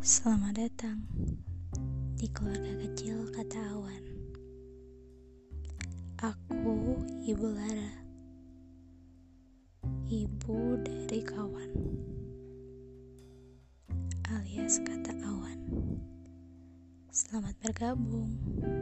Selamat datang di keluarga kecil kata awan. Aku Ibu Lara, ibu dari kawan, alias kata awan. Selamat bergabung.